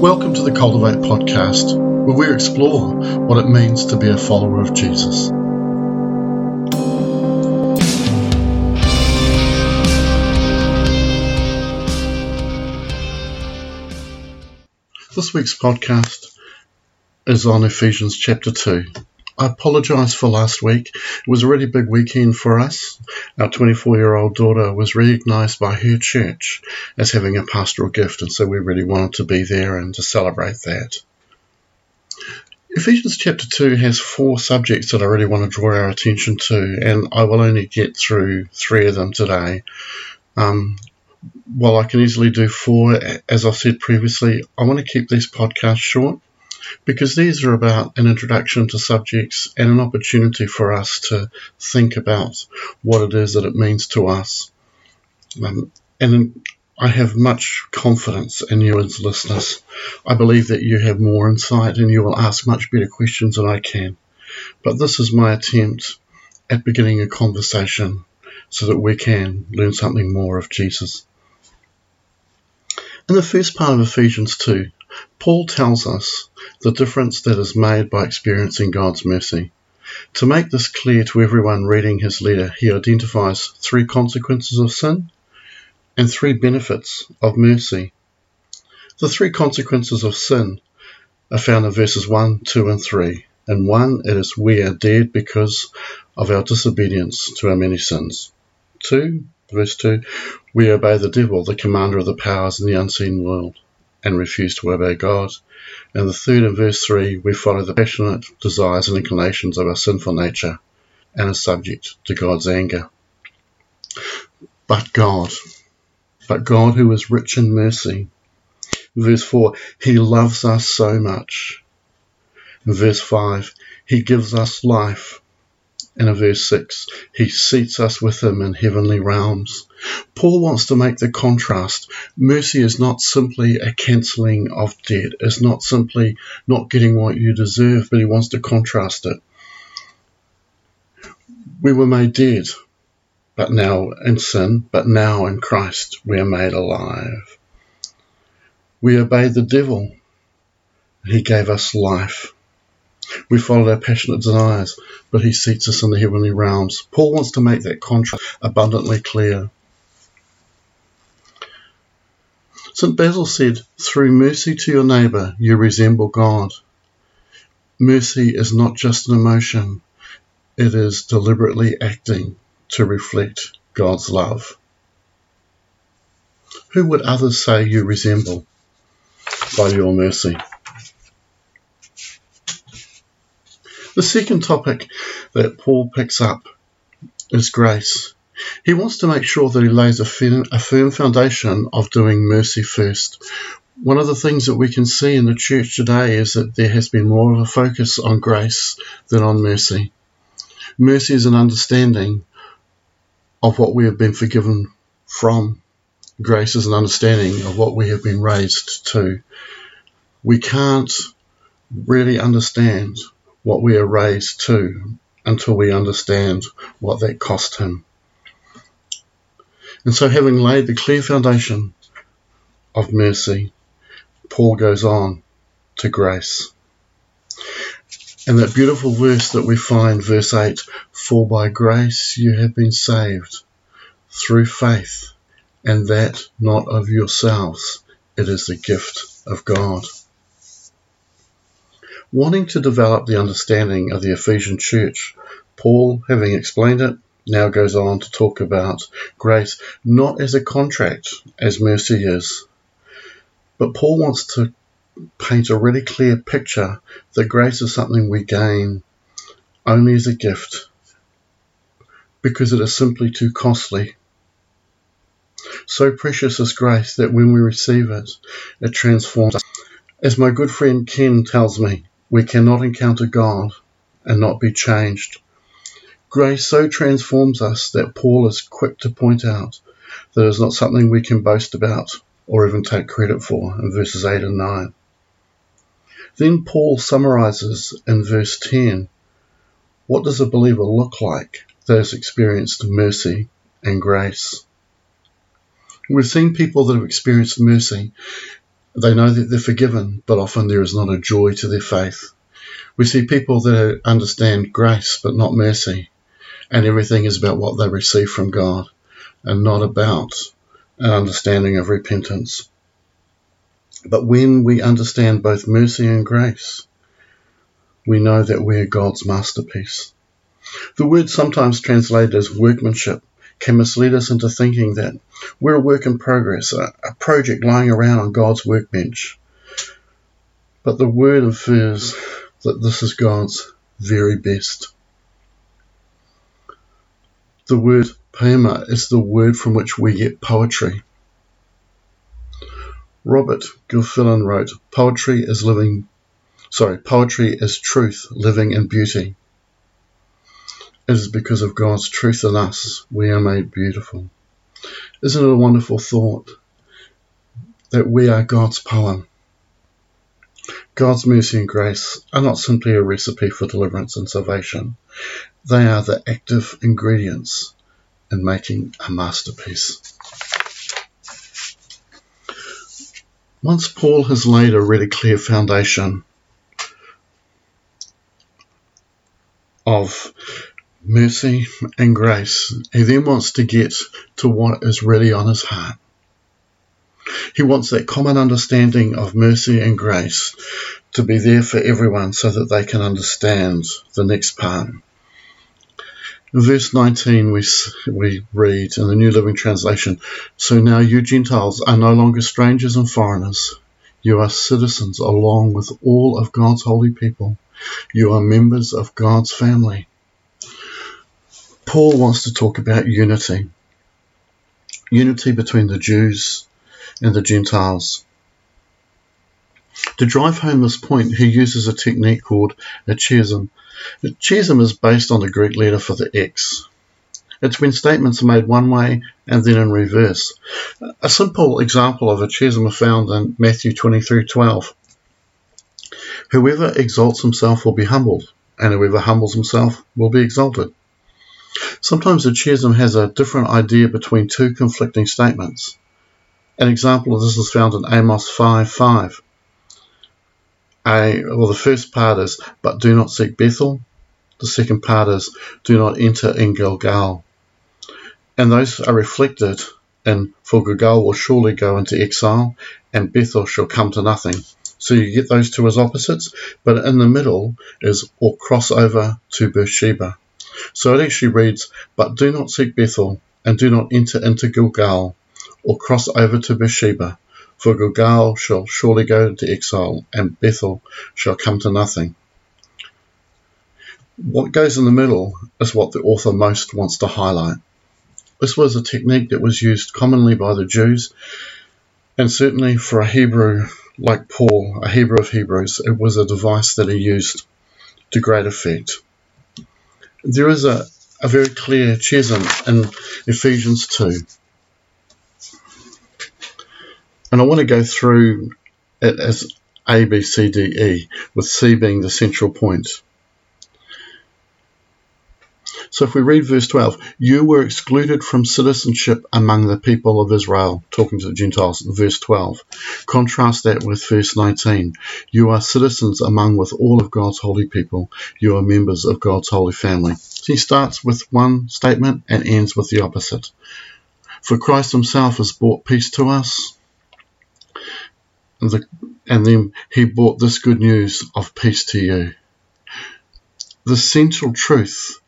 Welcome to the Cultivate podcast, where we explore what it means to be a follower of Jesus. This week's podcast is on Ephesians chapter 2. I apologise for last week. It was a really big weekend for us. Our 24 year old daughter was recognised by her church as having a pastoral gift, and so we really wanted to be there and to celebrate that. Ephesians chapter 2 has four subjects that I really want to draw our attention to, and I will only get through three of them today. Um, while I can easily do four, as I've said previously, I want to keep these podcasts short because these are about an introduction to subjects and an opportunity for us to think about what it is that it means to us. Um, and I have much confidence in you as listeners. I believe that you have more insight and you will ask much better questions than I can. But this is my attempt at beginning a conversation so that we can learn something more of Jesus. In the first part of Ephesians 2, Paul tells us the difference that is made by experiencing God's mercy. To make this clear to everyone reading his letter, he identifies three consequences of sin and three benefits of mercy. The three consequences of sin are found in verses 1, 2, and 3. In 1, it is we are dead because of our disobedience to our many sins. 2, verse 2, we obey the devil, the commander of the powers in the unseen world and refuse to obey God. And the third in verse 3, we follow the passionate desires and inclinations of our sinful nature and are subject to God's anger. But God, but God who is rich in mercy. Verse 4, He loves us so much. Verse 5, He gives us life in verse 6, he seats us with him in heavenly realms. Paul wants to make the contrast. Mercy is not simply a cancelling of debt, it's not simply not getting what you deserve, but he wants to contrast it. We were made dead, but now in sin, but now in Christ we are made alive. We obeyed the devil, he gave us life. We follow our passionate desires, but he seats us in the heavenly realms. Paul wants to make that contrast abundantly clear. St. Basil said, Through mercy to your neighbour, you resemble God. Mercy is not just an emotion, it is deliberately acting to reflect God's love. Who would others say you resemble by your mercy? The second topic that Paul picks up is grace. He wants to make sure that he lays a firm, a firm foundation of doing mercy first. One of the things that we can see in the church today is that there has been more of a focus on grace than on mercy. Mercy is an understanding of what we have been forgiven from. Grace is an understanding of what we have been raised to. We can't really understand what we are raised to until we understand what that cost him. And so, having laid the clear foundation of mercy, Paul goes on to grace. And that beautiful verse that we find, verse 8 For by grace you have been saved through faith, and that not of yourselves, it is the gift of God wanting to develop the understanding of the Ephesian church. Paul, having explained it, now goes on to talk about grace not as a contract, as mercy is. But Paul wants to paint a really clear picture that grace is something we gain only as a gift because it is simply too costly. So precious is grace that when we receive it, it transforms us. As my good friend Ken tells me, we cannot encounter God and not be changed. Grace so transforms us that Paul is quick to point out that it is not something we can boast about or even take credit for in verses 8 and 9. Then Paul summarizes in verse 10 what does a believer look like that has experienced mercy and grace? We've seen people that have experienced mercy They know that they're forgiven, but often there is not a joy to their faith. We see people that understand grace but not mercy, and everything is about what they receive from God and not about an understanding of repentance. But when we understand both mercy and grace, we know that we're God's masterpiece. The word sometimes translated as workmanship can mislead us into thinking that we're a work in progress, a, a project lying around on God's workbench. But the word infers that this is God's very best. The word poema is the word from which we get poetry. Robert Gilfillan wrote, Poetry is living sorry, poetry is truth living in beauty. It is because of God's truth in us we are made beautiful. Isn't it a wonderful thought that we are God's poem? God's mercy and grace are not simply a recipe for deliverance and salvation, they are the active ingredients in making a masterpiece. Once Paul has laid a really clear foundation of mercy and grace. He then wants to get to what is really on his heart. He wants that common understanding of mercy and grace to be there for everyone so that they can understand the next part. In verse 19, we, we read in the New Living Translation So now you Gentiles are no longer strangers and foreigners. You are citizens along with all of God's holy people. You are members of God's family. Paul wants to talk about unity unity between the Jews and the Gentiles. To drive home this point, he uses a technique called a chiasm. A chiasm is based on the Greek letter for the X. It's when statements are made one way and then in reverse. A simple example of a chiasm is found in Matthew 23:12. Whoever exalts himself will be humbled, and whoever humbles himself will be exalted. Sometimes a chiasm has a different idea between two conflicting statements. An example of this is found in Amos 5:5. A, well, the first part is, but do not seek Bethel. The second part is, do not enter in Gilgal. And those are reflected in, for Gilgal will surely go into exile, and Bethel shall come to nothing. So you get those two as opposites, but in the middle is, or cross over to Beersheba. So it actually reads, But do not seek Bethel, and do not enter into Gilgal, or cross over to Beersheba, for Gilgal shall surely go into exile, and Bethel shall come to nothing. What goes in the middle is what the author most wants to highlight. This was a technique that was used commonly by the Jews, and certainly for a Hebrew like Paul, a Hebrew of Hebrews, it was a device that he used to great effect there is a, a very clear chiasm in Ephesians 2. And I want to go through it as A, B, C, D, E, with C being the central point. So if we read verse 12, you were excluded from citizenship among the people of Israel, talking to the Gentiles, verse 12. Contrast that with verse 19. You are citizens among with all of God's holy people. You are members of God's holy family. So he starts with one statement and ends with the opposite. For Christ himself has brought peace to us. and then he brought this good news of peace to you. The central truth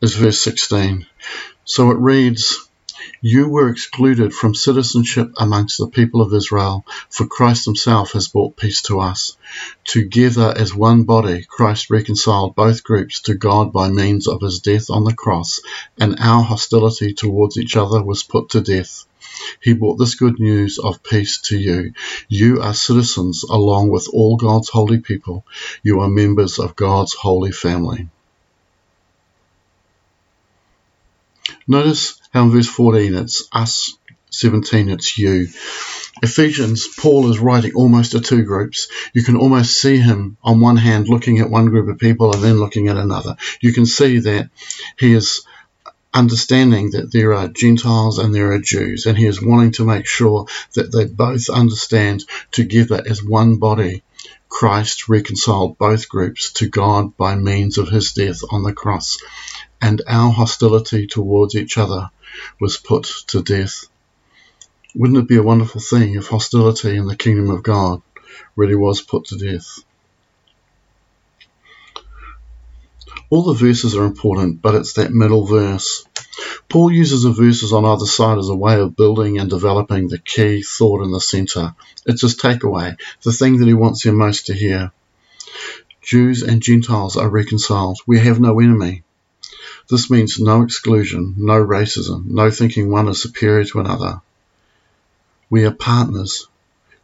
is verse 16. So it reads, You were excluded from citizenship amongst the people of Israel, for Christ himself has brought peace to us. Together as one body, Christ reconciled both groups to God by means of his death on the cross, and our hostility towards each other was put to death. He brought this good news of peace to you. You are citizens along with all God's holy people. You are members of God's holy family. Notice how in verse 14 it's us, 17 it's you. Ephesians, Paul is writing almost to two groups. You can almost see him on one hand looking at one group of people and then looking at another. You can see that he is understanding that there are Gentiles and there are Jews, and he is wanting to make sure that they both understand together as one body. Christ reconciled both groups to God by means of his death on the cross, and our hostility towards each other was put to death. Wouldn't it be a wonderful thing if hostility in the kingdom of God really was put to death? All the verses are important, but it's that middle verse. Paul uses the verses on either side as a way of building and developing the key thought in the centre. It's his takeaway, the thing that he wants you most to hear. Jews and Gentiles are reconciled. We have no enemy. This means no exclusion, no racism, no thinking one is superior to another. We are partners,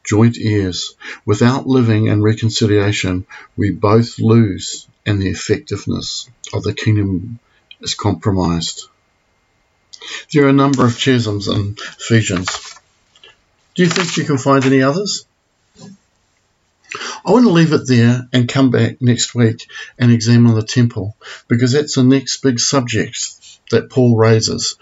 joint heirs. Without living in reconciliation, we both lose and the effectiveness of the kingdom is compromised. There are a number of chiasms in Ephesians. Do you think you can find any others? I want to leave it there and come back next week and examine the temple because that's the next big subject that Paul raises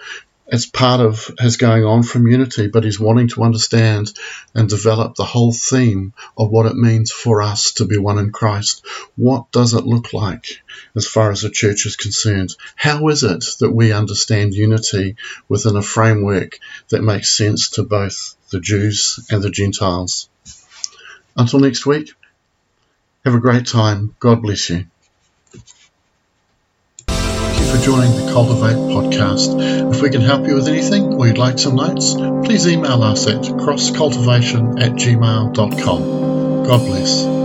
it's part of his going on from unity, but he's wanting to understand and develop the whole theme of what it means for us to be one in Christ. What does it look like as far as the church is concerned? How is it that we understand unity within a framework that makes sense to both the Jews and the Gentiles? Until next week, have a great time. God bless you joining the Cultivate podcast. If we can help you with anything or you'd like some notes, please email us at crosscultivation at gmail.com. God bless.